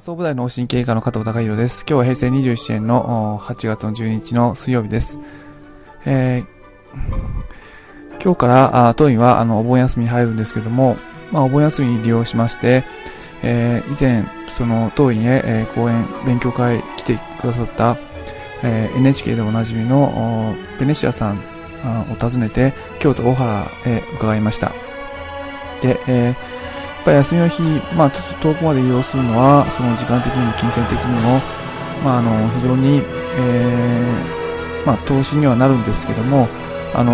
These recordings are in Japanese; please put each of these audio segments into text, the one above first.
総武大脳神経科の加藤隆弘です。今日は平成27年の8月の12日の水曜日です。えー、今日から当院はあのお盆休みに入るんですけども、まあ、お盆休みに利用しまして、えー、以前、その当院へ、えー、講演、勉強会来てくださった、えー、NHK でおなじみのベネシアさんを訪ねて京都大原へ伺いました。で、えーぱ休みの日、まあ、ちょっと遠くまで移動するのは、その時間的にも金銭的にも、まあ、あの、非常に、えー、まあ、投資にはなるんですけども、あの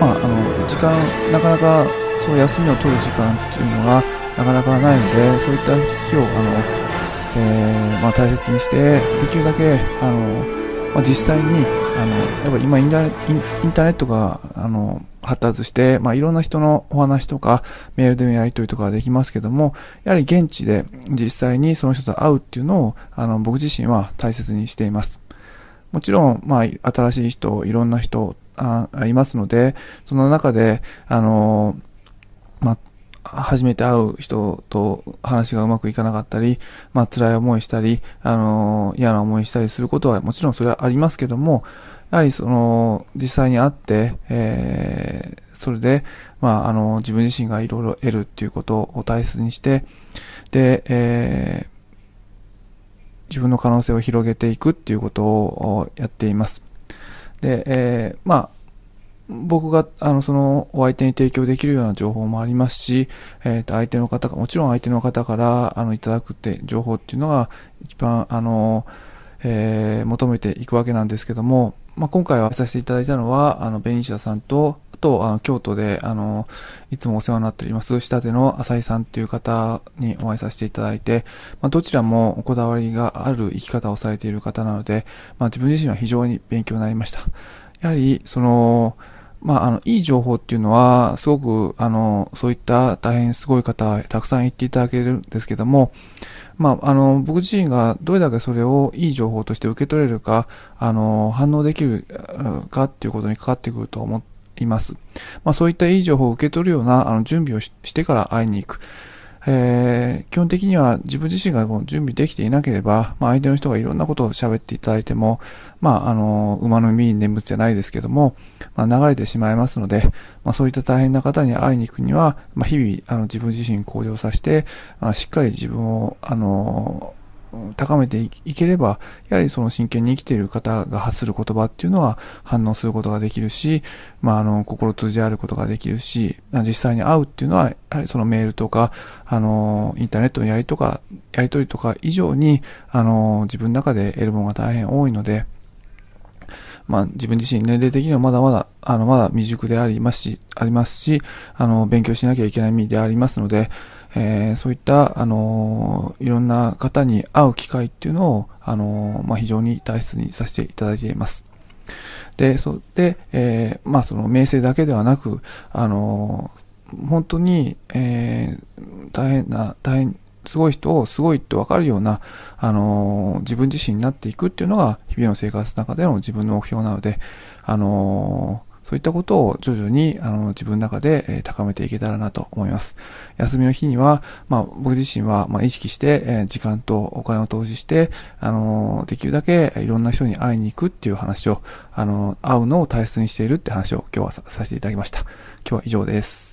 まあ、あの、時間、なかなか、その休みを取る時間っていうのが、なかなかないので、そういった日を、あの、えー、まあ、大切にして、できるだけ、あの、まあ、実際に、あの、やっぱ今インターネットが、あの、発達して、まあ、いろんな人のお話とか、メールでのやり取りとかができますけども、やはり現地で実際にその人と会うっていうのを、あの、僕自身は大切にしています。もちろん、まあ、新しい人、いろんな人、あいますので、その中で、あの、まあ、初めて会う人と話がうまくいかなかったり、まあ辛い思いしたり、あの、嫌な思いしたりすることはもちろんそれはありますけども、やはりその、実際に会って、えー、それで、まあ、あの、自分自身がいろいろ得るっていうことを大切にして、で、えー、自分の可能性を広げていくっていうことをやっています。で、えー、まあ、僕が、あの、その、お相手に提供できるような情報もありますし、えっ、ー、と、相手の方が、もちろん相手の方から、あの、いただくって、情報っていうのが、一番、あの、えー、求めていくわけなんですけども、まあ、今回はさせていただいたのは、あの、ベニシアさんと、あと、あの、京都で、あの、いつもお世話になっております、下手の浅井さんっていう方にお会いさせていただいて、まあ、どちらもこだわりがある生き方をされている方なので、まあ、自分自身は非常に勉強になりました。やはり、その、まあ、あの、いい情報っていうのは、すごく、あの、そういった大変すごい方、たくさん言っていただけるんですけども、まあ、あの、僕自身がどれだけそれをいい情報として受け取れるか、あの、反応できるかっていうことにかかってくると思います。まあ、そういったいい情報を受け取るような、あの、準備をしてから会いに行く。えー、基本的には自分自身が準備できていなければ、まあ、相手の人がいろんなことを喋っていただいても、まあ、あの、馬の耳に念仏じゃないですけども、まあ、流れてしまいますので、まあ、そういった大変な方に会いに行くには、まあ、日々、あの、自分自身向上させて、まあ、しっかり自分を、あの、高めていければ、やはりその真剣に生きている方が発する言葉っていうのは反応することができるし、まあ、あの、心通じ合うことができるし、実際に会うっていうのは、やはりそのメールとか、あの、インターネットのやりとか、やりとりとか以上に、あの、自分の中で得るものが大変多いので、まあ自分自身年齢的にはまだまだ、あの、まだ未熟でありますし、ありますし、あの、勉強しなきゃいけない身でありますので、えー、そういった、あのいろんな方に会う機会っていうのを、あのまあ、非常に大切にさせていただいています。で、そで、えー、まあ、その名声だけではなく、あの本当に、えー、大変な、大変、すごい人をすごいってわかるような、あの自分自身になっていくっていうのが、日々の生活の中での自分の目標なので、あのそういったことを徐々にあの自分の中で、え高めていけたらなと思います。休みの日には、まあ、僕自身は、ま意識して、え時間とお金を投資して、あのできるだけいろんな人に会いに行くっていう話を、あの会うのを大切にしているって話を今日はさせていただきました。今日は以上です。